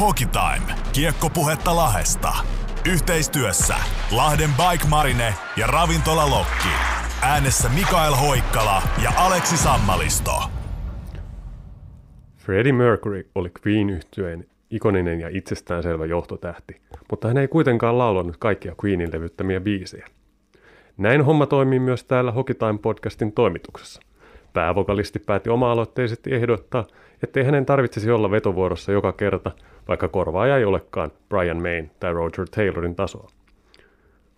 Hockey Time. Kiekkopuhetta Lahesta. Yhteistyössä Lahden Bike Marine ja Ravintola Lokki. Äänessä Mikael Hoikkala ja Aleksi Sammalisto. Freddie Mercury oli queen yhtyeen ikoninen ja itsestäänselvä johtotähti, mutta hän ei kuitenkaan laulanut kaikkia Queenin levyttämiä biisejä. Näin homma toimii myös täällä Hockey Time podcastin toimituksessa. Päävokalisti päätti oma-aloitteisesti ehdottaa, ettei hänen tarvitsisi olla vetovuorossa joka kerta, vaikka korvaaja ei olekaan Brian Mayn tai Roger Taylorin tasoa.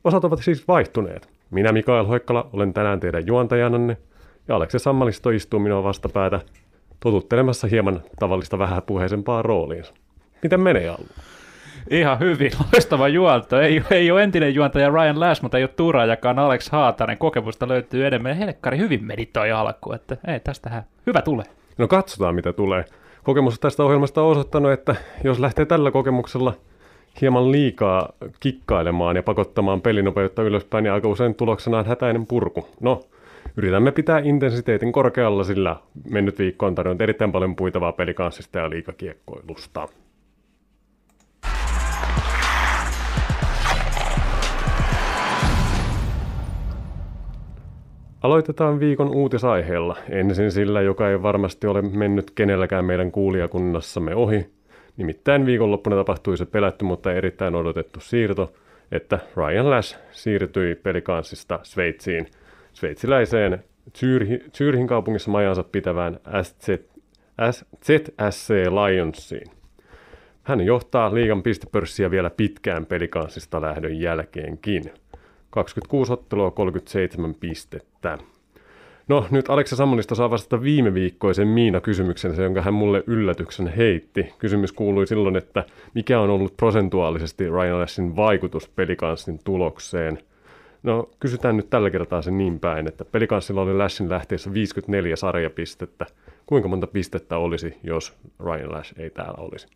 Osat ovat siis vaihtuneet. Minä Mikael Hoikkala olen tänään teidän juontajananne, ja Aleksi Sammalisto istuu minua vastapäätä totuttelemassa hieman tavallista vähäpuheisempaa rooliinsa. Miten menee Allu? Ihan hyvin, loistava juonto. Ei, ei ole entinen juontaja Ryan Lash, mutta ei ole Turajakaan Alex Haatanen. Kokemusta löytyy enemmän. Helkkari hyvin meni toi alku, että ei tästähän hyvä tulee. No katsotaan mitä tulee. Kokemus tästä ohjelmasta on osoittanut, että jos lähtee tällä kokemuksella hieman liikaa kikkailemaan ja pakottamaan pelinopeutta ylöspäin, niin aika usein tuloksena on hätäinen purku. No, yritämme pitää intensiteetin korkealla, sillä mennyt viikko on tarjonnut erittäin paljon puitavaa pelikanssista ja liikakiekkoilusta. Aloitetaan viikon uutisaiheella. Ensin sillä, joka ei varmasti ole mennyt kenelläkään meidän kuulijakunnassamme ohi. Nimittäin viikonloppuna tapahtui se pelätty, mutta erittäin odotettu siirto, että Ryan Lash siirtyi pelikanssista Sveitsiin, sveitsiläiseen Zyrhin kaupungissa majansa pitävään SZ, ZSC Lionsiin. Hän johtaa liigan pistepörssiä vielä pitkään pelikanssista lähdön jälkeenkin. 26 ottelua, 37 pistettä. No nyt Aleksi Sammonista saa vastata viime viikkoisen Miina-kysymyksen, jonka hän mulle yllätyksen heitti. Kysymys kuului silloin, että mikä on ollut prosentuaalisesti Ryan Lashin vaikutus pelikanssin tulokseen. No kysytään nyt tällä kertaa se niin päin, että pelikanssilla oli Lashin lähteessä 54 sarjapistettä. Kuinka monta pistettä olisi, jos Ryan Lash ei täällä olisi?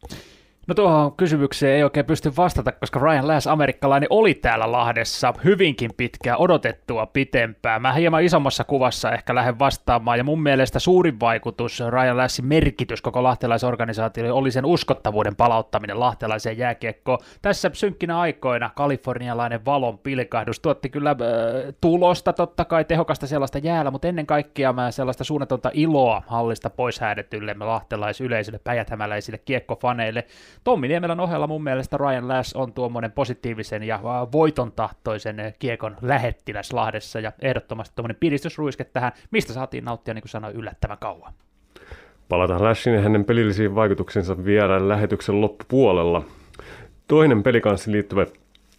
No tuohon kysymykseen ei oikein pysty vastata, koska Ryan Lass, amerikkalainen, oli täällä Lahdessa hyvinkin pitkään odotettua pitempään. Mä hieman isommassa kuvassa ehkä lähden vastaamaan, ja mun mielestä suurin vaikutus Ryan Lassin merkitys koko lahtelaisorganisaatiolle oli sen uskottavuuden palauttaminen lahtelaiseen jääkiekkoon. Tässä synkkinä aikoina kalifornialainen valon pilkahdus tuotti kyllä äh, tulosta, totta kai tehokasta sellaista jäällä, mutta ennen kaikkea mä sellaista suunnatonta iloa hallista pois häädetylle lahtelaisyleisölle, päijäthämäläisille kiekkofaneille. Tommi Niemelän ohella mun mielestä Ryan Lass on tuommoinen positiivisen ja voiton tahtoisen kiekon lähettiläs Lahdessa ja ehdottomasti tuommoinen piristysruiske tähän, mistä saatiin nauttia, niin kuin sanoin, yllättävän kauan. Palataan Lashin ja hänen pelillisiin vaikutuksensa vielä lähetyksen loppupuolella. Toinen pelikanssi liittyvä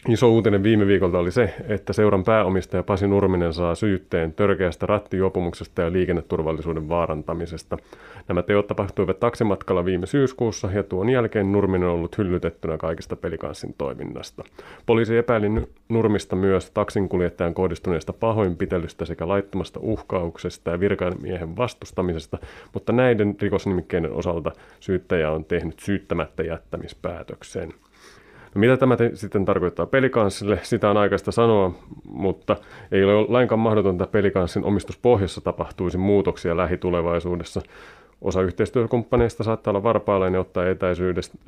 Iso uutinen viime viikolta oli se, että seuran pääomistaja Pasi Nurminen saa syytteen törkeästä rattijuopumuksesta ja liikenneturvallisuuden vaarantamisesta. Nämä teot tapahtuivat taksimatkalla viime syyskuussa ja tuon jälkeen Nurminen on ollut hyllytettynä kaikista pelikanssin toiminnasta. Poliisi epäili Nurmista myös taksinkuljettajan kohdistuneesta pahoinpitelystä sekä laittomasta uhkauksesta ja virkamiehen vastustamisesta, mutta näiden rikosnimikkeiden osalta syyttäjä on tehnyt syyttämättä jättämispäätöksen. No mitä tämä te- sitten tarkoittaa pelikanssille, sitä on aikaista sanoa, mutta ei ole lainkaan mahdotonta, pelikanssin omistuspohjassa tapahtuisi muutoksia lähitulevaisuudessa. Osa yhteistyökumppaneista saattaa olla varpaillaan ja ottaa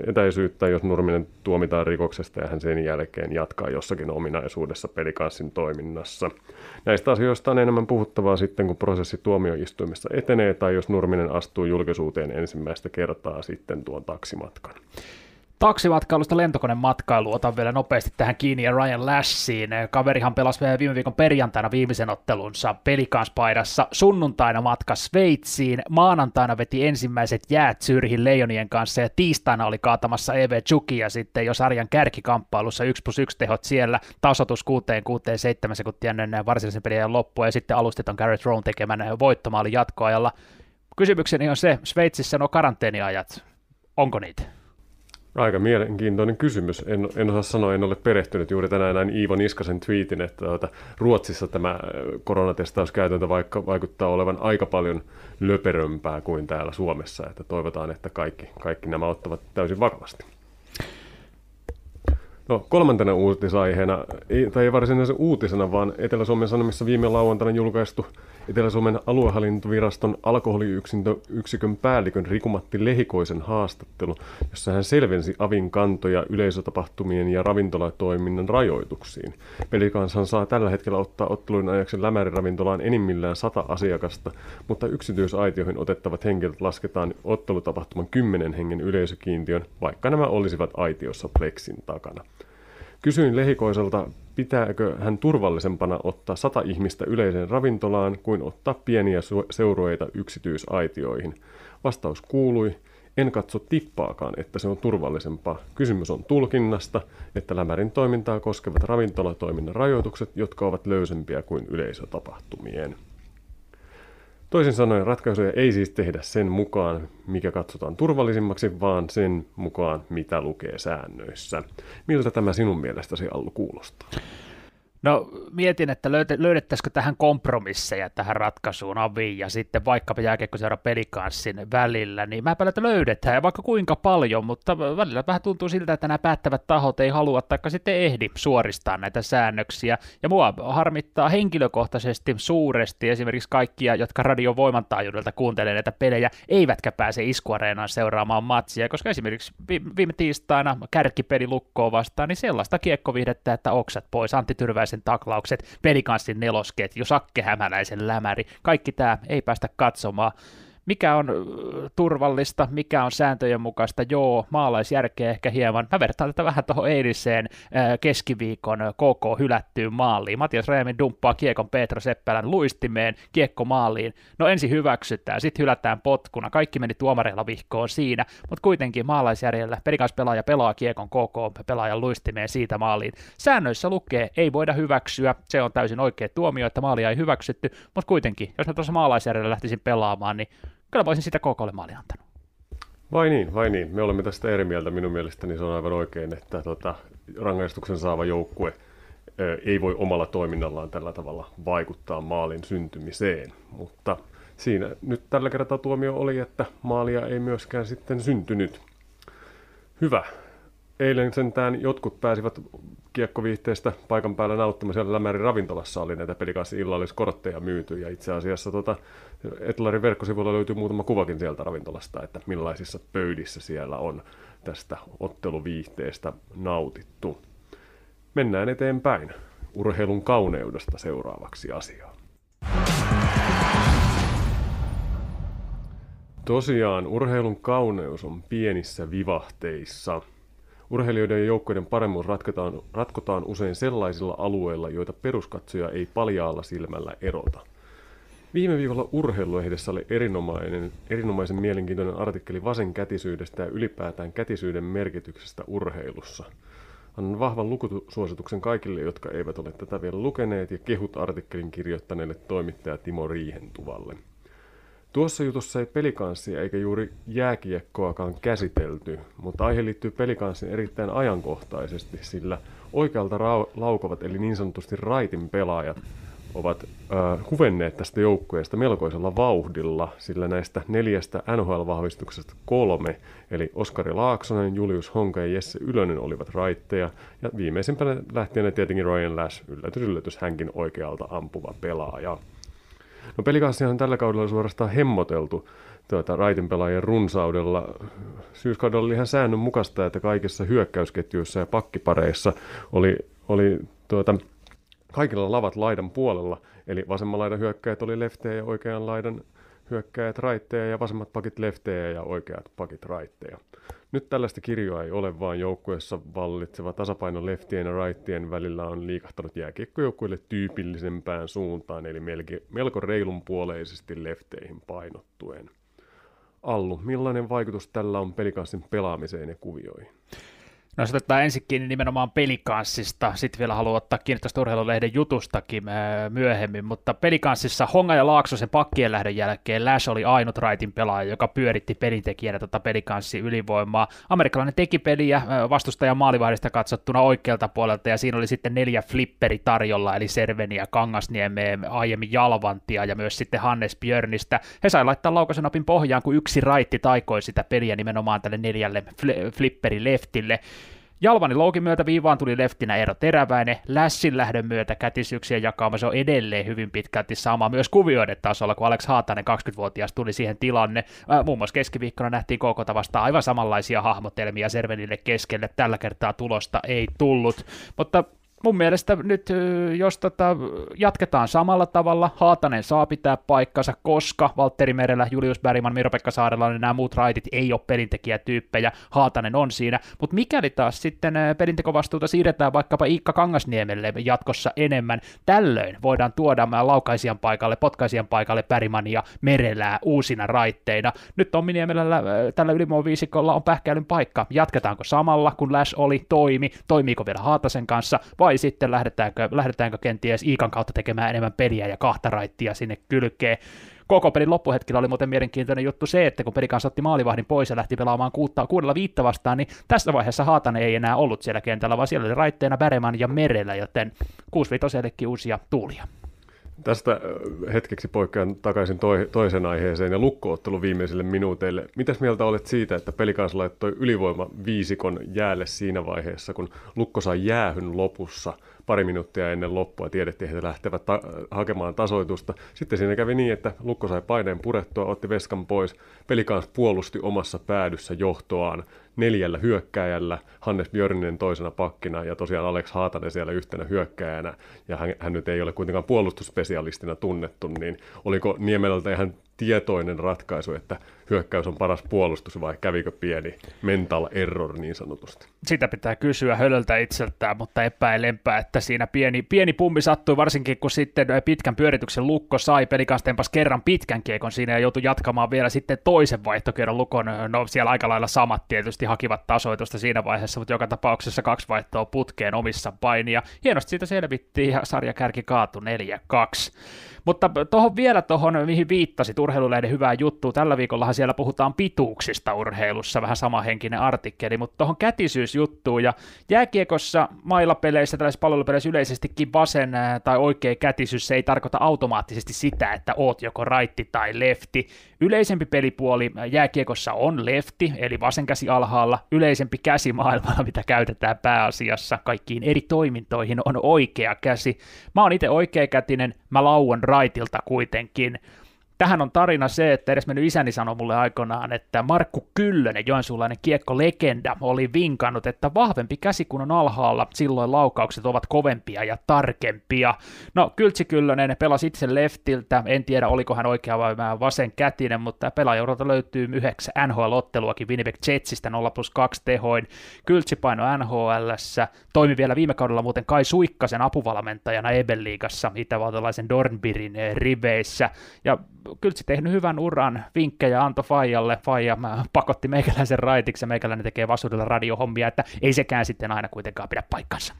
etäisyyttä, jos Nurminen tuomitaan rikoksesta ja hän sen jälkeen jatkaa jossakin ominaisuudessa pelikanssin toiminnassa. Näistä asioista on enemmän puhuttavaa sitten, kun prosessi tuomioistuimessa etenee tai jos Nurminen astuu julkisuuteen ensimmäistä kertaa sitten tuon taksimatkan. Taksimatkailusta lentokonematkailu otan vielä nopeasti tähän kiinni ja Ryan Lashiin. Kaverihan pelasi viime viikon perjantaina viimeisen ottelunsa pelikanspaidassa. Sunnuntaina matka Sveitsiin, maanantaina veti ensimmäiset jäät Zyrhin Leijonien kanssa ja tiistaina oli kaatamassa EV Chukia sitten jo sarjan kärkikamppailussa 1 plus 1 tehot siellä, tasotus 6 6 7 sekuntia ennen varsinaisen pelin loppua ja sitten alusteton Garrett Rowan tekemän voittomaali jatkoajalla. Kysymykseni on se, Sveitsissä nuo karanteeniajat, onko niitä? Aika mielenkiintoinen kysymys. En, en osaa sanoa, en ole perehtynyt juuri tänään näin Iivo Niskasen tweetin, että tuota, Ruotsissa tämä koronatestauskäytäntö vaikka vaikuttaa olevan aika paljon löperömpää kuin täällä Suomessa, että toivotaan, että kaikki, kaikki nämä ottavat täysin vakavasti. No, kolmantena uutisaiheena, tai ei varsinaisen uutisena, vaan Etelä-Suomen Sanomissa viime lauantaina julkaistu Etelä-Suomen aluehallintoviraston alkoholiyksikön päällikön Rikumatti Lehikoisen haastattelu, jossa hän selvensi avin kantoja yleisötapahtumien ja ravintolatoiminnan rajoituksiin. Pelikanshan saa tällä hetkellä ottaa ottelun ajaksi Lämäriravintolaan enimmillään sata asiakasta, mutta yksityisaitioihin otettavat henkilöt lasketaan ottelutapahtuman kymmenen hengen yleisökiintiön, vaikka nämä olisivat aitiossa pleksin takana. Kysyin Lehikoiselta, pitääkö hän turvallisempana ottaa sata ihmistä yleiseen ravintolaan kuin ottaa pieniä seurueita yksityisaitioihin. Vastaus kuului, en katso tippaakaan, että se on turvallisempaa. Kysymys on tulkinnasta, että lämärin toimintaa koskevat ravintolatoiminnan rajoitukset, jotka ovat löysempiä kuin yleisötapahtumien. Toisin sanoen ratkaisuja ei siis tehdä sen mukaan, mikä katsotaan turvallisimmaksi, vaan sen mukaan, mitä lukee säännöissä. Miltä tämä sinun mielestäsi Allu kuulostaa? No mietin, että löydettäisikö tähän kompromisseja tähän ratkaisuun Aviin ja sitten vaikkapa jääkiekkoseura pelikanssin välillä, niin mä että löydetään ja vaikka kuinka paljon, mutta välillä vähän tuntuu siltä, että nämä päättävät tahot ei halua tai sitten ehdi suoristaa näitä säännöksiä. Ja mua harmittaa henkilökohtaisesti suuresti esimerkiksi kaikkia, jotka radion voimantaajuudelta kuuntelee näitä pelejä, eivätkä pääse iskuareenaan seuraamaan matsia, koska esimerkiksi viime tiistaina kärkipeli lukkoon vastaan, niin sellaista kiekkovihdettä, että oksat pois, Antti Tyrväisen Hämäläisen taklaukset, pelikanssin nelosketju, Sakke Hämäläisen lämäri, kaikki tämä ei päästä katsomaan mikä on turvallista, mikä on sääntöjen mukaista, joo, maalaisjärkeä ehkä hieman. Mä vertaan tätä vähän tuohon eiliseen keskiviikon KK hylättyyn maaliin. Matias Rajamin dumppaa kiekon Petro Seppälän luistimeen, kiekko maaliin. No ensin hyväksytään, sitten hylätään potkuna. Kaikki meni tuomareilla vihkoon siinä, mutta kuitenkin maalaisjärjellä pelaaja pelaa kiekon KK pelaajan luistimeen siitä maaliin. Säännöissä lukee, ei voida hyväksyä, se on täysin oikea tuomio, että maalia ei hyväksytty, mutta kuitenkin, jos mä tuossa maalaisjärjellä lähtisin pelaamaan, niin kyllä voisin sitä KKlle maali antanut. Vai niin, vai niin. Me olemme tästä eri mieltä. Minun mielestäni se on aivan oikein, että tota, rangaistuksen saava joukkue ei voi omalla toiminnallaan tällä tavalla vaikuttaa maalin syntymiseen. Mutta siinä nyt tällä kertaa tuomio oli, että maalia ei myöskään sitten syntynyt. Hyvä. Eilen sentään jotkut pääsivät kiekkoviihteestä paikan päällä nauttimaan. Siellä Lämärin ravintolassa oli näitä pelikanssi illalliskortteja myyty ja itse asiassa tota, Etlarin verkkosivuilla löytyy muutama kuvakin sieltä ravintolasta, että millaisissa pöydissä siellä on tästä otteluviihteestä nautittu. Mennään eteenpäin urheilun kauneudesta seuraavaksi asiaan. Tosiaan urheilun kauneus on pienissä vivahteissa – Urheilijoiden ja joukkoiden paremmuus ratkotaan, ratkotaan usein sellaisilla alueilla, joita peruskatsoja ei paljaalla silmällä erota. Viime viikolla urheiluehdessä oli erinomainen, erinomaisen mielenkiintoinen artikkeli vasenkätisyydestä ja ylipäätään kätisyyden merkityksestä urheilussa. Annan vahvan lukusuosituksen kaikille, jotka eivät ole tätä vielä lukeneet, ja kehut artikkelin kirjoittaneelle toimittaja Timo Riihentuvalle. Tuossa jutussa ei pelikanssia eikä juuri jääkiekkoakaan käsitelty, mutta aihe liittyy pelikanssin erittäin ajankohtaisesti, sillä oikealta laukovat eli niin sanotusti raitin pelaajat ovat äh, huvenneet tästä joukkueesta melkoisella vauhdilla, sillä näistä neljästä NHL-vahvistuksesta kolme, eli Oskari Laaksonen, Julius Honka ja Jesse Ylönen olivat raitteja, ja viimeisimpänä lähtien tietenkin Ryan Lash, yllätys yllätys, hänkin oikealta ampuva pelaaja. No pelikanssia on tällä kaudella suorastaan hemmoteltu tuota, raitin pelaajien runsaudella. Syyskaudella oli ihan säännönmukaista, että kaikissa hyökkäysketjuissa ja pakkipareissa oli, oli tuota, kaikilla lavat laidan puolella, eli vasemman laidan hyökkäjät oli leftejä ja oikean laidan hyökkäjät raitteja ja vasemmat pakit leftejä ja oikeat pakit raitteja. Nyt tällaista kirjoa ei ole, vaan joukkueessa vallitseva tasapaino leftien ja rightien välillä on liikahtanut jääkiekkojoukkueille tyypillisempään suuntaan, eli melko reilun puoleisesti lefteihin painottuen. Allu, millainen vaikutus tällä on pelikanssin pelaamiseen ja kuvioihin? No se otetaan ensin kiinni nimenomaan pelikanssista, sitten vielä haluan ottaa kiinni tuosta urheilulehden jutustakin myöhemmin, mutta pelikanssissa Honga ja Laaksosen pakkien lähdön jälkeen Lash oli ainut raitin pelaaja, joka pyöritti pelintekijänä tuota pelikanssi ylivoimaa. Amerikkalainen teki peliä vastustajan maalivahdista katsottuna oikealta puolelta ja siinä oli sitten neljä flipperi tarjolla, eli Serveniä, Kangasniemeä, aiemmin Jalvantia ja myös sitten Hannes Björnistä. He sai laittaa laukaisen napin pohjaan, kun yksi raitti taikoi sitä peliä nimenomaan tälle neljälle flipperi leftille. Jalvani Loukin myötä viivaan tuli leftinä Eero Teräväinen, Lässin lähdön myötä kätisyyksien jakauma se on edelleen hyvin pitkälti sama myös kuvioiden tasolla, kun Alex Haatanen 20-vuotias tuli siihen tilanne. Äh, muun muassa keskiviikkona nähtiin koko vastaan aivan samanlaisia hahmotelmia Servenille keskelle, tällä kertaa tulosta ei tullut, mutta mun mielestä nyt, jos tota, jatketaan samalla tavalla, Haatanen saa pitää paikkansa, koska Valtteri Merellä, Julius Bergman, Miro-Pekka Saarelainen, nämä muut raitit ei ole pelintekijätyyppejä, Haatanen on siinä, mutta mikäli taas sitten pelintekovastuuta siirretään vaikkapa Iikka Kangasniemelle jatkossa enemmän, tällöin voidaan tuoda laukaisijan paikalle, potkaisijan paikalle Bergman ja Merelää uusina raitteina. Nyt Tommi Niemelällä tällä ylimuoviisikolla on pähkäilyn paikka, jatketaanko samalla, kun Lash oli, toimi, toimiiko vielä Haatasen kanssa, vai vai sitten lähdetäänkö, lähdetäänkö kenties Iikan kautta tekemään enemmän peliä ja kahta raittia sinne kylkeen. Koko pelin loppuhetkellä oli muuten mielenkiintoinen juttu se, että kun pelikanssa otti maalivahdin pois ja lähti pelaamaan kuutta, kuudella viitta vastaan, niin tässä vaiheessa Haatanen ei enää ollut siellä kentällä, vaan siellä oli raitteena Bäreman ja Merellä, joten 6 uusia tuulia. Tästä hetkeksi poikkean takaisin toi, toisen aiheeseen ja lukkoottelu viimeisille minuuteille. Mitäs mieltä olet siitä, että pelikans laittoi ylivoima viisikon jäälle siinä vaiheessa, kun Lukko sai jäähyn lopussa pari minuuttia ennen loppua. Tiedettiin, että he lähtevät ta- hakemaan tasoitusta. Sitten siinä kävi niin, että Lukko sai paineen purettua, otti veskan pois. Pelikans puolusti omassa päädyssä johtoaan neljällä hyökkääjällä, Hannes Björninen toisena pakkina ja tosiaan Alex Haatanen siellä yhtenä hyökkääjänä, ja hän, hän nyt ei ole kuitenkaan puolustusspesialistina tunnettu, niin oliko Niemelältä ihan tietoinen ratkaisu, että hyökkäys on paras puolustus vai kävikö pieni mental error niin sanotusti? Sitä pitää kysyä hölöltä itseltään, mutta epäilempää, että siinä pieni, pieni pummi sattui varsinkin, kun sitten pitkän pyörityksen lukko sai pelikanssa tempas kerran pitkän kiekon siinä ja joutui jatkamaan vielä sitten toisen vaihtokierron lukon. No siellä aika lailla samat tietysti hakivat tasoitusta siinä vaiheessa, mutta joka tapauksessa kaksi vaihtoa putkeen omissa painia. Hienosti siitä selvittiin ja sarjakärki kaatui 4-2. Mutta tuohon vielä tuohon, mihin viittasit, urheilulehden hyvää juttua. Tällä viikollahan siellä puhutaan pituuksista urheilussa, vähän samahenkinen artikkeli, mutta tuohon kätisyysjuttuun ja jääkiekossa, mailapeleissä, tällaisissa palvelupeleissä yleisestikin vasen tai oikea kätisyys, se ei tarkoita automaattisesti sitä, että oot joko raitti tai lefti. Yleisempi pelipuoli jääkiekossa on lefti, eli vasen käsi alhaalla, yleisempi käsi maailmalla, mitä käytetään pääasiassa kaikkiin eri toimintoihin, on oikea käsi. Mä oon itse oikeakätinen, mä lauan raitilta kuitenkin. Tähän on tarina se, että edes mennyt isäni sanoi mulle aikoinaan, että Markku Kyllönen, joensuulainen kiekkolegenda, oli vinkannut, että vahvempi käsi kun on alhaalla, silloin laukaukset ovat kovempia ja tarkempia. No, Kyltsi Kyllönen pelasi itse leftiltä, en tiedä oliko hän oikea vai vasen kätinen, mutta pelaajauralta löytyy yhdeksän NHL-otteluakin Winnipeg Jetsistä 0 plus 2 tehoin. Kyltsi paino NHL, toimi vielä viime kaudella muuten Kai Suikkasen apuvalmentajana Ebeliigassa itävaltalaisen Dornbirin riveissä, ja Kyltsi tehnyt hyvän uran, vinkkejä antoi Fajalle, Faija pakotti meikäläisen raitiksi ja meikäläinen tekee vasuudella radiohommia, että ei sekään sitten aina kuitenkaan pidä paikkansa.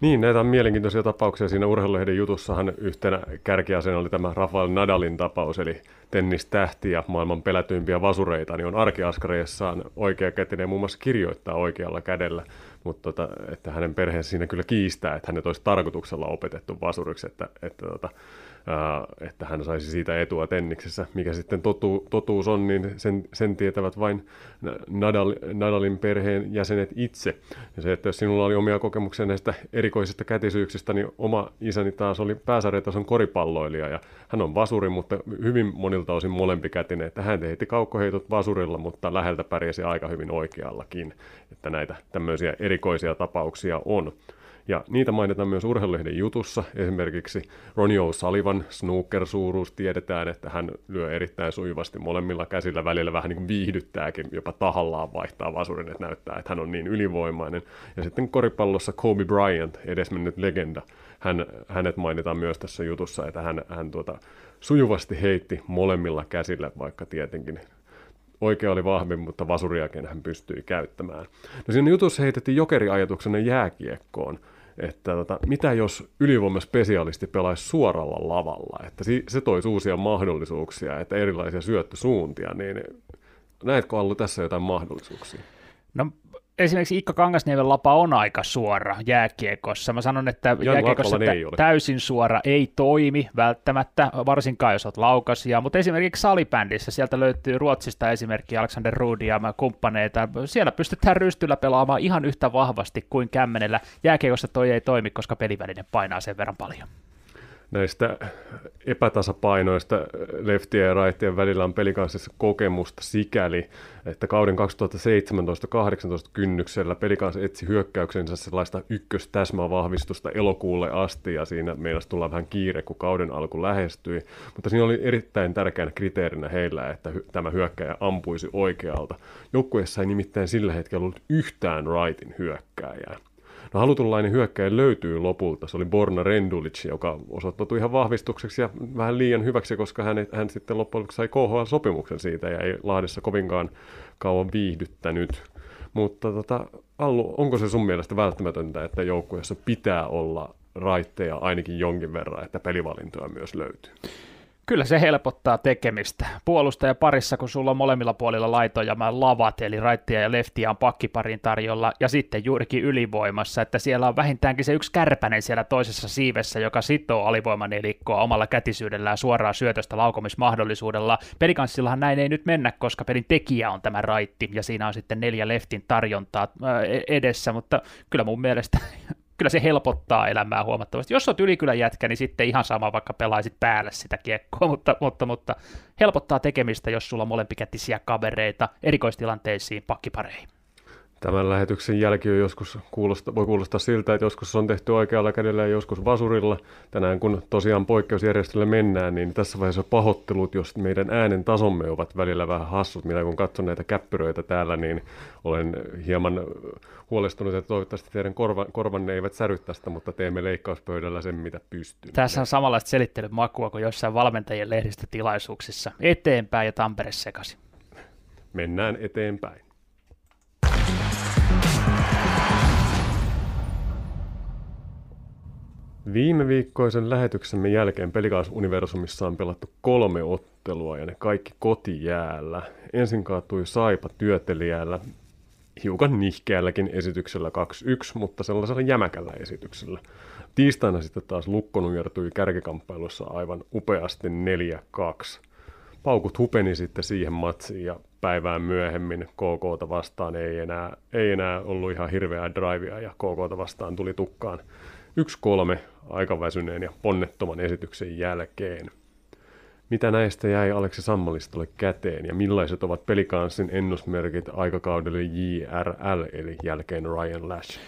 Niin, näitä on mielenkiintoisia tapauksia. Siinä urheilulehden jutussahan yhtenä kärkiasena oli tämä Rafael Nadalin tapaus, eli tennistähti ja maailman pelätyimpiä vasureita, niin on arkiaskareissaan oikeakätinen muun muassa kirjoittaa oikealla kädellä, mutta tota, että hänen perheensä siinä kyllä kiistää, että hänet olisi tarkoituksella opetettu vasuriksi, että, että tota, että hän saisi siitä etua tenniksessä. Mikä sitten totu, totuus on, niin sen, sen tietävät vain Nadal, Nadalin perheen jäsenet itse. Ja se, että jos sinulla oli omia kokemuksia näistä erikoisista kätisyyksistä, niin oma isäni taas oli pääsarjatason koripalloilija ja hän on vasuri, mutta hyvin monilta osin molempi kätinen, että hän heitti kaukkoheitot vasurilla, mutta läheltä pärjäsi aika hyvin oikeallakin, että näitä tämmöisiä erikoisia tapauksia on. Ja niitä mainitaan myös urheilulehden jutussa. Esimerkiksi Ronnie O'Sullivan snooker-suuruus tiedetään, että hän lyö erittäin sujuvasti molemmilla käsillä välillä vähän niin kuin viihdyttääkin, jopa tahallaan vaihtaa vasurin, että näyttää, että hän on niin ylivoimainen. Ja sitten koripallossa Kobe Bryant, edesmennyt legenda, hän, hänet mainitaan myös tässä jutussa, että hän, hän tuota, sujuvasti heitti molemmilla käsillä, vaikka tietenkin oikea oli vahvin, mutta vasuriakin hän pystyi käyttämään. No siinä jutussa heitettiin jokeriajatuksena jääkiekkoon, että tota, mitä jos ylivoimaspesialisti pelaisi suoralla lavalla, että se toisi uusia mahdollisuuksia, että erilaisia syöttösuuntia, niin näetkö ollut tässä jotain mahdollisuuksia? No esimerkiksi Ikka Kangasniemen lapa on aika suora jääkiekossa. Mä sanon, että Jan jääkiekossa tä- ei ole. täysin suora ei toimi välttämättä, varsinkaan jos olet laukasia, mutta esimerkiksi salibändissä sieltä löytyy Ruotsista esimerkki Alexander Rudi ja kumppaneita. Siellä pystytään rystyllä pelaamaan ihan yhtä vahvasti kuin kämmenellä. Jääkiekossa toi ei toimi, koska pelivälinen painaa sen verran paljon näistä epätasapainoista leftien ja raitien välillä on pelikanssissa kokemusta sikäli, että kauden 2017-2018 kynnyksellä pelikans etsi hyökkäyksensä sellaista ykköstäsmävahvistusta elokuulle asti ja siinä meinasi tulla vähän kiire, kun kauden alku lähestyi, mutta siinä oli erittäin tärkeänä kriteerinä heillä, että hy- tämä hyökkäjä ampuisi oikealta. Joukkueessa ei nimittäin sillä hetkellä ollut yhtään rightin hyökkääjää. No halutunlainen hyökkäjä löytyy lopulta. Se oli Borna Rendulic, joka osoittautui ihan vahvistukseksi ja vähän liian hyväksi, koska hän, hän sitten loppujen lopuksi sai KHL-sopimuksen siitä ja ei Lahdessa kovinkaan kauan viihdyttänyt. Mutta tota, Allu, onko se sun mielestä välttämätöntä, että joukkueessa pitää olla raitteja ainakin jonkin verran, että pelivalintoja myös löytyy? Kyllä se helpottaa tekemistä. Puolustaja parissa, kun sulla on molemmilla puolilla laitoja mä lavat, eli raittia ja leftiä on pakkiparin tarjolla, ja sitten juurikin ylivoimassa, että siellä on vähintäänkin se yksi kärpänen siellä toisessa siivessä, joka sitoo alivoimanelikkoa omalla kätisyydellään suoraan syötöstä laukomismahdollisuudella. Pelikanssillahan näin ei nyt mennä, koska pelin tekijä on tämä raitti, ja siinä on sitten neljä leftin tarjontaa e-, edessä, mutta kyllä mun mielestä kyllä se helpottaa elämää huomattavasti. Jos olet ylikylän jätkä, niin sitten ihan sama, vaikka pelaisit päälle sitä kiekkoa, mutta, mutta, mutta helpottaa tekemistä, jos sulla on molempikätisiä kavereita erikoistilanteisiin pakkipareihin. Tämän lähetyksen jälki on joskus kuulosta, voi kuulostaa siltä, että joskus on tehty oikealla kädellä ja joskus vasurilla. Tänään kun tosiaan poikkeusjärjestölle mennään, niin tässä vaiheessa pahoittelut, jos meidän äänen tasomme ovat välillä vähän hassut. Minä kun katson näitä käppyröitä täällä, niin olen hieman huolestunut, että toivottavasti teidän korva, korvanne eivät säry tästä, mutta teemme leikkauspöydällä sen, mitä pystyy. Tässä on samanlaista selittelymakua kuin jossain valmentajien lehdistötilaisuuksissa. Eteenpäin ja Tampere sekaisin. Mennään eteenpäin. Viime viikkoisen lähetyksemme jälkeen Pelikaas-universumissa on pelattu kolme ottelua ja ne kaikki kotijäällä. Ensin kaatui Saipa työtelijäällä, hiukan nihkeälläkin esityksellä 2-1, mutta sellaisella jämäkällä esityksellä. Tiistaina sitten taas Lukko nujertui kärkikamppailussa aivan upeasti 4-2. Paukut hupeni sitten siihen matsiin ja päivään myöhemmin KKta vastaan ei enää, ei enää ollut ihan hirveää drivea ja KKta vastaan tuli tukkaan 1-3 aika väsyneen ja ponnettoman esityksen jälkeen. Mitä näistä jäi Aleksi Sammalistolle käteen ja millaiset ovat pelikanssin ennusmerkit aikakaudelle JRL eli jälkeen Ryan Lash?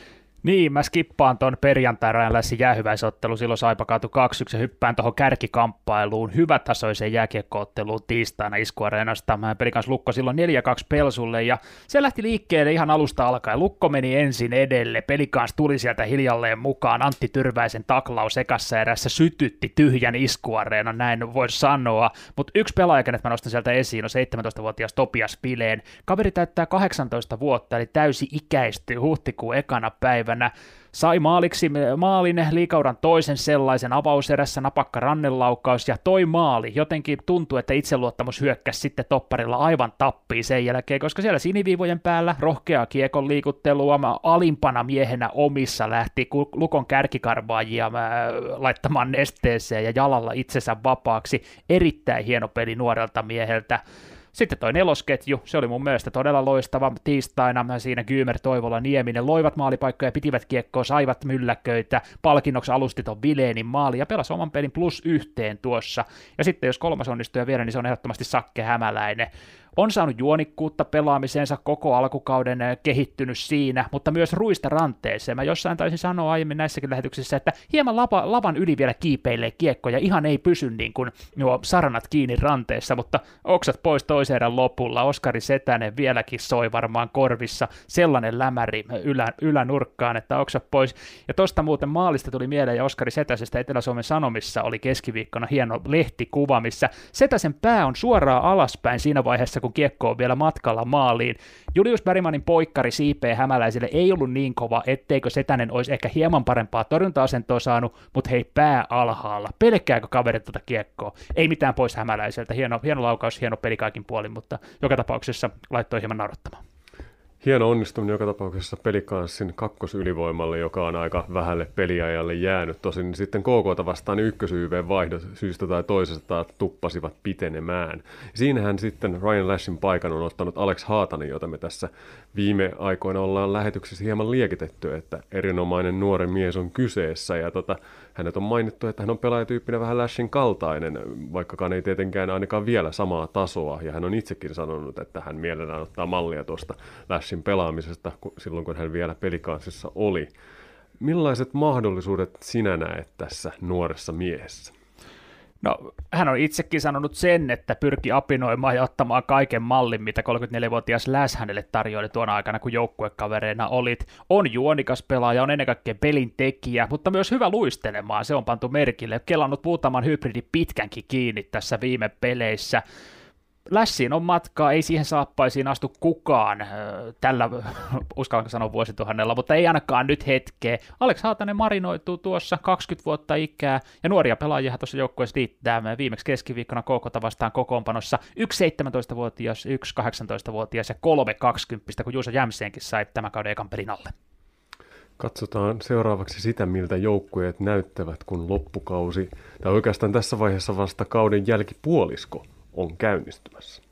Niin, mä skippaan ton perjantai lässi jäähyväisottelu, silloin Saipa kaatu 2 ja hyppään tuohon kärkikamppailuun, hyvätasoiseen jääkiekkootteluun tiistaina iskuareenasta. Mä pelin kanssa Lukko silloin 4-2 Pelsulle ja se lähti liikkeelle ihan alusta alkaen. Lukko meni ensin edelle, pelikans tuli sieltä hiljalleen mukaan, Antti Tyrväisen taklaus ekassa erässä sytytti tyhjän iskuareenan, näin voi sanoa. Mutta yksi pelaaja, mä nostan sieltä esiin, on 17-vuotias Topias Pileen. Kaveri täyttää 18 vuotta, eli täysi ikäistyy huhtikuun ekana päivänä päivänä sai maaliksi maalin liikauran toisen sellaisen avauserässä napakka rannelaukaus ja toi maali. Jotenkin tuntuu, että itseluottamus hyökkäsi sitten topparilla aivan tappiin sen jälkeen, koska siellä siniviivojen päällä rohkeaa kiekon liikuttelua alimpana miehenä omissa lähti lukon kärkikarvaajia laittamaan nesteeseen ja jalalla itsensä vapaaksi. Erittäin hieno peli nuorelta mieheltä. Sitten toi nelosketju, se oli mun mielestä todella loistava. Tiistaina, siinä Kymer, Toivola, Nieminen loivat maalipaikkoja, pitivät kiekkoa, saivat mylläköitä, palkinnoksi alusti ton Vileenin maali ja pelasi oman pelin plus yhteen tuossa. Ja sitten jos kolmas onnistuu vielä, niin se on ehdottomasti Sakke Hämäläinen on saanut juonikkuutta pelaamiseensa koko alkukauden eh, kehittynyt siinä, mutta myös ruista ranteeseen. Mä jossain taisin sanoa aiemmin näissäkin lähetyksissä, että hieman lapa, lavan yli vielä kiipeilee kiekko ja ihan ei pysy niin kuin nuo saranat kiinni ranteessa, mutta oksat pois toisen erän lopulla. Oskari Setänen vieläkin soi varmaan korvissa sellainen lämäri ylä, ylänurkkaan, että oksat pois. Ja tosta muuten maalista tuli mieleen ja Oskari Setäsestä Etelä-Suomen Sanomissa oli keskiviikkona hieno lehtikuva, missä Setäsen pää on suoraan alaspäin siinä vaiheessa, kun kiekko on vielä matkalla maaliin. Julius Bergmanin poikkari siipee hämäläisille ei ollut niin kova, etteikö Setänen olisi ehkä hieman parempaa torjunta-asentoa saanut, mutta hei pää alhaalla. Pelkkääkö kaveri tuota kiekkoa? Ei mitään pois hämäläiseltä. Hieno, hieno laukaus, hieno peli kaikin puolin, mutta joka tapauksessa laittoi hieman naurottamaan hieno onnistuminen joka tapauksessa pelikanssin kakkosylivoimalle, joka on aika vähälle peliajalle jäänyt. Tosin sitten KK vastaan ykkösyyveen vaihdo syystä tai toisesta tuppasivat pitenemään. Siinähän sitten Ryan Lashin paikan on ottanut Alex Haatanen, jota me tässä viime aikoina ollaan lähetyksessä hieman liekitetty, että erinomainen nuori mies on kyseessä. Ja tota, hänet on mainittu, että hän on pelaajatyyppinä vähän Lashin kaltainen, vaikkakaan ei tietenkään ainakaan vielä samaa tasoa. Ja hän on itsekin sanonut, että hän mielellään ottaa mallia tuosta Lashin pelaamisesta silloin, kun hän vielä pelikansissa oli. Millaiset mahdollisuudet sinä näet tässä nuoressa miehessä? No, hän on itsekin sanonut sen, että pyrki apinoimaan ja ottamaan kaiken mallin, mitä 34-vuotias Läs hänelle tarjoili tuona aikana, kun joukkuekavereina olit. On juonikas pelaaja, on ennen kaikkea pelin tekijä, mutta myös hyvä luistelemaan, se on pantu merkille. Kelannut muutaman hybridi pitkänkin kiinni tässä viime peleissä. Lässiin on matkaa, ei siihen saappaisiin astu kukaan tällä, uskallanko sanoa vuosituhannella, mutta ei ainakaan nyt hetkeä. Alex Haatanen marinoituu tuossa 20 vuotta ikää, ja nuoria pelaajia tuossa joukkueessa liittää viimeksi keskiviikkona KK vastaan kokoonpanossa. Yksi 17-vuotias, yksi 18-vuotias ja kolme 20 kun Juuso Jämseenkin sai tämän kauden ekan pelin alle. Katsotaan seuraavaksi sitä, miltä joukkueet näyttävät, kun loppukausi, tai oikeastaan tässä vaiheessa vasta kauden jälkipuolisko on käynnistymässä.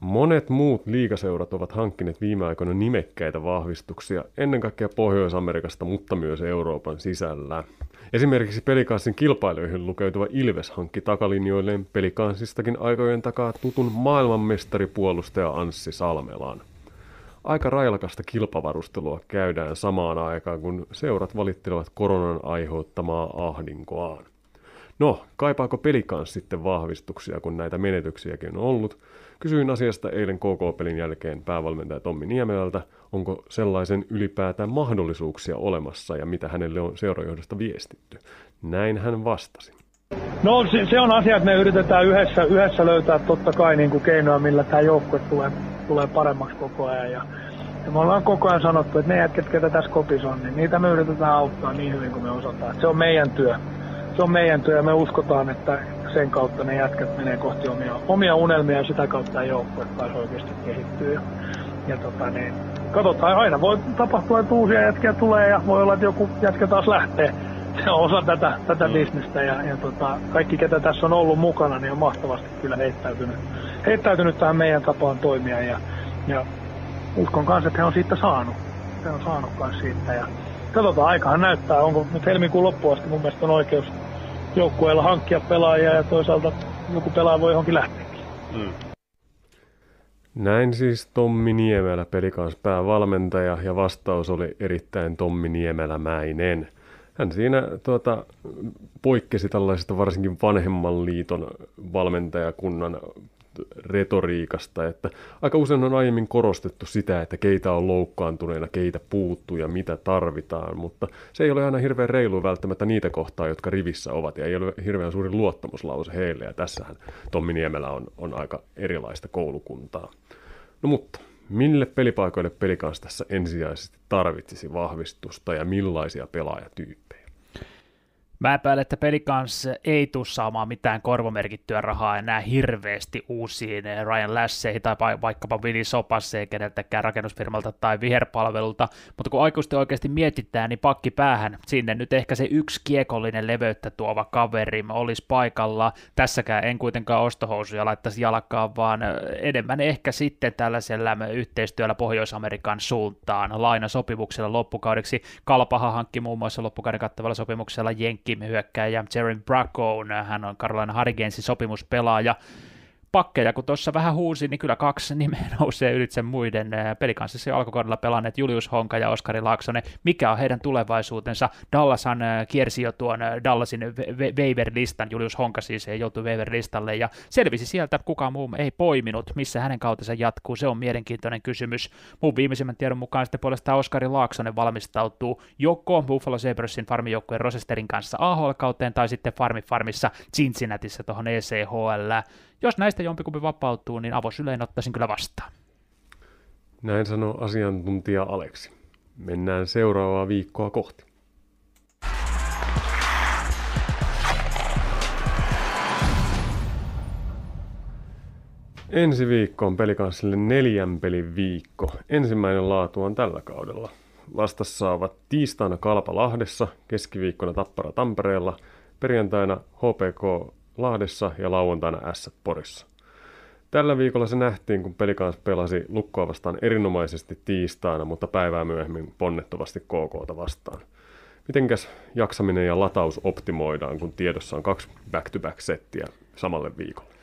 Monet muut liigaseurat ovat hankkineet viime aikoina nimekkäitä vahvistuksia, ennen kaikkea Pohjois-Amerikasta, mutta myös Euroopan sisällä. Esimerkiksi Pelikanssin kilpailijoihin lukeutuva Ilves hankki takalinjoilleen Pelikanssistakin aikojen takaa tutun maailmanmestaripuolustaja Anssi Salmelan. Aika railakasta kilpavarustelua käydään samaan aikaan, kun seurat valittelevat koronan aiheuttamaa ahdinkoaan. No, kaipaako pelikans sitten vahvistuksia, kun näitä menetyksiäkin on ollut? Kysyin asiasta eilen KK-pelin jälkeen päävalmentaja Tommi Niemelältä, onko sellaisen ylipäätään mahdollisuuksia olemassa ja mitä hänelle on seurajohdosta viestitty. Näin hän vastasi. No se, se on asia, että me yritetään yhdessä, yhdessä löytää totta kai niin kuin keinoja, millä tämä joukkue tulee tulee paremmaksi koko ajan. Ja, ja me ollaan koko ajan sanottu, että ne jätket, ketä tässä kopissa on, niin niitä me yritetään auttaa niin hyvin kuin me osataan. Se on meidän työ. Se on meidän työ ja me uskotaan, että sen kautta ne jätkät menee kohti omia, omia unelmia ja sitä kautta joukkue taas oikeasti kehittyy. Ja, ja tota, niin, katsotaan, aina voi tapahtua, että uusia jätkiä tulee ja voi olla, että joku jätkä taas lähtee. Se on osa tätä, tätä mm. bisnestä ja, ja tota, kaikki, ketä tässä on ollut mukana, niin on mahtavasti kyllä heittäytynyt heittäytynyt tähän meidän tapaan toimia ja, ja uskon kanssa, että he on siitä saanut. He on saanut kanssa siitä ja katsotaan, aikahan näyttää, onko nyt helmikuun loppuun asti mun mielestä on oikeus joukkueella hankkia pelaajia ja toisaalta joku pelaaja voi johonkin lähteäkin. Mm. Näin siis Tommi Niemelä, pelikans päävalmentaja, ja vastaus oli erittäin Tommi Niemelämäinen. Hän siinä tuota, poikkesi tällaisesta varsinkin vanhemman liiton valmentajakunnan retoriikasta, että aika usein on aiemmin korostettu sitä, että keitä on loukkaantuneena, keitä puuttuu ja mitä tarvitaan, mutta se ei ole aina hirveän reilu välttämättä niitä kohtaa, jotka rivissä ovat, ja ei ole hirveän suuri luottamuslause heille, ja tässähän Tommi Niemelä on, on aika erilaista koulukuntaa. No mutta, mille pelipaikoille pelikans tässä ensisijaisesti tarvitsisi vahvistusta ja millaisia pelaajatyyppejä? Mä epäilen, että Pelikans ei tule saamaan mitään korvamerkittyä rahaa enää hirveästi uusiin Ryan Lasseihin tai vaikkapa Willy Sopasseen keneltäkään rakennusfirmalta tai viherpalvelulta, mutta kun aikuisesti oikeasti mietitään, niin pakki päähän sinne nyt ehkä se yksi kiekollinen leveyttä tuova kaveri olisi paikalla. Tässäkään en kuitenkaan ostohousuja laittaisi jalkaan, vaan enemmän ehkä sitten tällaisella yhteistyöllä Pohjois-Amerikan suuntaan lainasopimuksella loppukaudeksi. Kalpaha hankki muun muassa loppukauden kattavalla sopimuksella Jenkki hyökkääjä Jaren Bracco, hän on Carolina Hurricanesin sopimuspelaaja, pakkeja, kun tuossa vähän huusi, niin kyllä kaksi nimeä nousee ylitse muiden pelikanssissa jo alkukaudella pelanneet Julius Honka ja Oskari Laaksonen. Mikä on heidän tulevaisuutensa? Dallashan kiersi jo tuon Dallasin waiver-listan, Julius Honka siis joutui waiver-listalle ja selvisi sieltä, kukaan muu ei poiminut, missä hänen kautensa jatkuu, se on mielenkiintoinen kysymys. Mun viimeisimmän tiedon mukaan sitten puolestaan Oskari Laaksonen valmistautuu joko Buffalo Sabresin farmijoukkueen Rosesterin kanssa AHL-kauteen tai sitten Farmi Farmissa Cincinnatissa tuohon ECHL jos näistä jompikumpi vapautuu, niin avosylein ottaisin kyllä vastaan. Näin sanoo asiantuntija Aleksi. Mennään seuraavaa viikkoa kohti. Ensi viikko on pelikanssille neljän pelin viikko. Ensimmäinen laatu on tällä kaudella. Vastassa ovat tiistaina Kalpa Lahdessa, keskiviikkona Tappara Tampereella, perjantaina HPK Lahdessa ja lauantaina S Porissa. Tällä viikolla se nähtiin, kun pelikans pelasi lukkoa vastaan erinomaisesti tiistaina, mutta päivää myöhemmin ponnettovasti KKta vastaan. Mitenkäs jaksaminen ja lataus optimoidaan, kun tiedossa on kaksi back-to-back settiä samalle viikolle?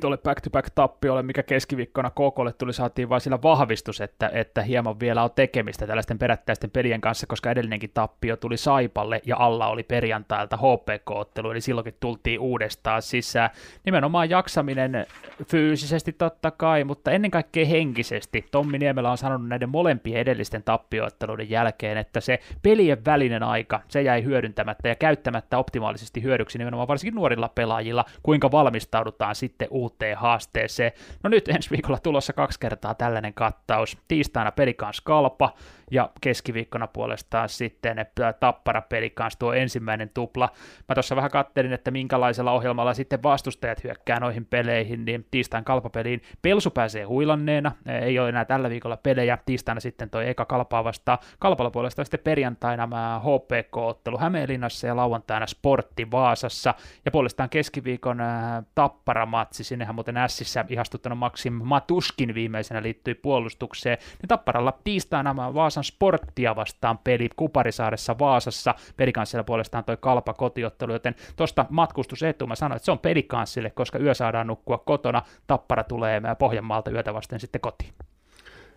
Tuolle back-to-back-tappiolle, mikä keskiviikkona KKlle tuli, saatiin vain sillä vahvistus, että, että hieman vielä on tekemistä tällaisten perättäisten pelien kanssa, koska edellinenkin tappio tuli Saipalle ja alla oli perjantailta HPK-ottelu, eli silloinkin tultiin uudestaan sisään. Nimenomaan jaksaminen fyysisesti totta kai, mutta ennen kaikkea henkisesti. Tommi Niemelä on sanonut näiden molempien edellisten tappiootteluiden jälkeen, että se pelien välinen aika, se jäi hyödyntämättä ja käyttämättä optimaalisesti hyödyksi nimenomaan varsinkin nuorilla pelaajilla, kuinka valmistaudutaan sitten uuteen haasteeseen. No nyt ensi viikolla tulossa kaksi kertaa tällainen kattaus. Tiistaina pelikans kalpa ja keskiviikkona puolestaan sitten tappara pelikans tuo ensimmäinen tupla. Mä tuossa vähän kattelin, että minkälaisella ohjelmalla sitten vastustajat hyökkää noihin peleihin, niin tiistain kalpapeliin Pelsu pääsee huilanneena, ei ole enää tällä viikolla pelejä, tiistaina sitten toi eka kalpaa vastaan, kalpalla puolestaan sitten perjantaina mä HPK-ottelu Hämeenlinnassa ja lauantaina Sportti Vaasassa, ja puolestaan keskiviikon äh, tapparamatsi, sinnehän muuten Ässissä ihastuttanut Maksim Matuskin viimeisenä liittyi puolustukseen, niin tapparalla tiistaina mä Vaasan Sporttia vastaan peli Kuparisaaressa Vaasassa, pelikanssilla puolestaan toi kalpa kotiottelu, joten tuosta matkustusetu mä sanoin, että se on pelikanssille, koska yö saadaan nukkua kotona, tappara tulee Pohjanmaalta yötä vasten sitten kotiin.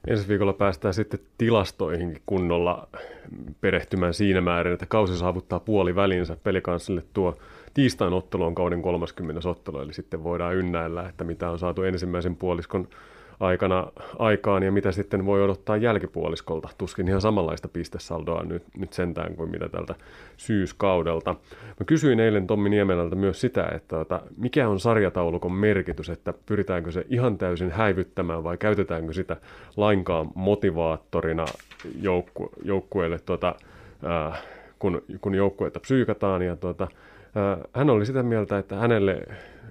Ensi viikolla päästään sitten tilastoihin kunnolla perehtymään siinä määrin, että kausi saavuttaa puoli välinsä pelikanssille tuo tiistain ottelu on kauden 30. ottelu, eli sitten voidaan ynnäillä, että mitä on saatu ensimmäisen puoliskon aikana aikaan ja mitä sitten voi odottaa jälkipuoliskolta. Tuskin ihan samanlaista pistesaldoa nyt, nyt sentään kuin mitä tältä syyskaudelta. Mä kysyin eilen Tommi Niemelältä myös sitä, että, että mikä on sarjataulukon merkitys, että pyritäänkö se ihan täysin häivyttämään vai käytetäänkö sitä lainkaan motivaattorina joukku, joukkueelle, tuota, äh, kun, kun joukkuetta psyykataan ja tuota, hän oli sitä mieltä, että hänelle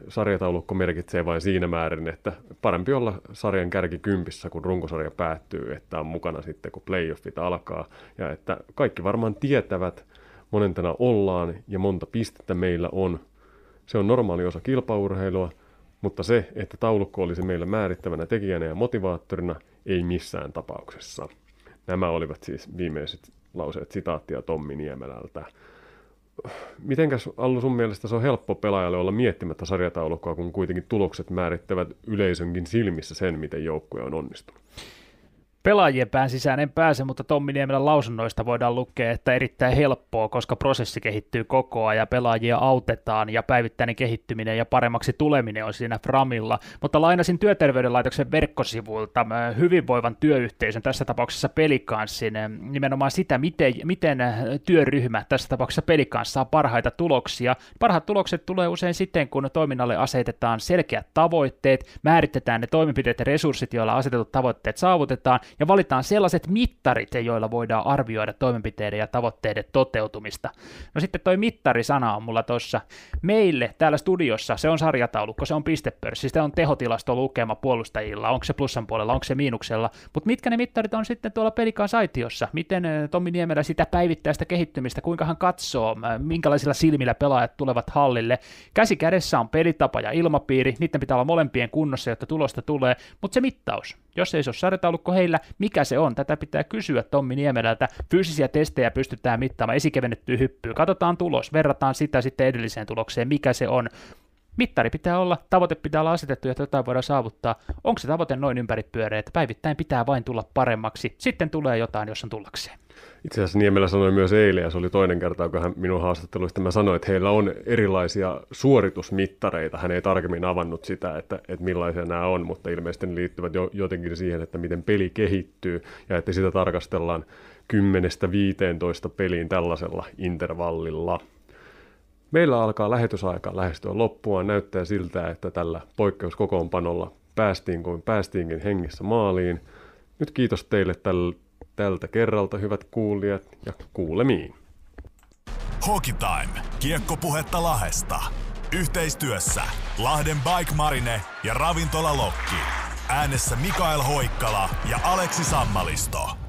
sarjataulukko merkitsee vain siinä määrin, että parempi olla sarjan kärki kympissä, kun runkosarja päättyy, että on mukana sitten, kun playoffit alkaa. Ja että kaikki varmaan tietävät, monentena ollaan ja monta pistettä meillä on. Se on normaali osa kilpaurheilua, mutta se, että taulukko olisi meillä määrittävänä tekijänä ja motivaattorina, ei missään tapauksessa. Nämä olivat siis viimeiset lauseet sitaattia Tommi Niemelältä mitenkäs Allu sun mielestä se on helppo pelaajalle olla miettimättä sarjataulukkoa, kun kuitenkin tulokset määrittävät yleisönkin silmissä sen, miten joukkue on onnistunut? Pelaajien pään sisään en pääse, mutta Tommi Niemelän lausunnoista voidaan lukea, että erittäin helppoa, koska prosessi kehittyy koko ajan ja pelaajia autetaan ja päivittäinen kehittyminen ja paremmaksi tuleminen on siinä framilla. Mutta lainasin työterveydenlaitoksen verkkosivuilta hyvinvoivan työyhteisön, tässä tapauksessa pelikanssin, nimenomaan sitä, miten, miten työryhmä, tässä tapauksessa pelikans, saa parhaita tuloksia. Parhaat tulokset tulee usein sitten, kun toiminnalle asetetaan selkeät tavoitteet, määritetään ne toimenpiteet ja resurssit, joilla asetetut tavoitteet saavutetaan, ja valitaan sellaiset mittarit, joilla voidaan arvioida toimenpiteiden ja tavoitteiden toteutumista. No sitten toi mittarisana on mulla tuossa. Meille täällä studiossa se on sarjataulukko, se on pistepörssi, se on tehotilasto lukema puolustajilla, onko se plussan puolella, onko se miinuksella, mutta mitkä ne mittarit on sitten tuolla pelikaan saitiossa? Miten eh, Tommi Niemelä sitä päivittäistä kehittymistä, kuinka hän katsoo, minkälaisilla silmillä pelaajat tulevat hallille. Käsi kädessä on pelitapa ja ilmapiiri, niiden pitää olla molempien kunnossa, jotta tulosta tulee, mutta se mittaus, jos ei se ole sarjataulukko heillä, mikä se on? Tätä pitää kysyä Tommi Niemelältä. Fyysisiä testejä pystytään mittaamaan, esikevennettyä hyppyä. Katsotaan tulos, verrataan sitä sitten edelliseen tulokseen, mikä se on. Mittari pitää olla, tavoite pitää olla asetettu, että jotain voidaan saavuttaa. Onko se tavoite noin ympäripyöreä, että päivittäin pitää vain tulla paremmaksi, sitten tulee jotain, jos on tullakseen. Itse asiassa Niemelä sanoi myös eilen, ja se oli toinen kerta, kun hän minun haastatteluista mä sanoin, että heillä on erilaisia suoritusmittareita. Hän ei tarkemmin avannut sitä, että, että millaisia nämä on, mutta ilmeisesti ne liittyvät jo, jotenkin siihen, että miten peli kehittyy, ja että sitä tarkastellaan 10-15 peliin tällaisella intervallilla. Meillä alkaa lähetysaika lähestyä loppua. Näyttää siltä, että tällä poikkeuskokoonpanolla päästiin kuin päästiinkin hengissä maaliin. Nyt kiitos teille täl, tältä kerralta, hyvät kuulijat, ja kuulemiin. Hockey Time. Kiekkopuhetta Lahesta. Yhteistyössä Lahden Bike Marine ja Ravintola Lokki. Äänessä Mikael Hoikkala ja Aleksi Sammalisto.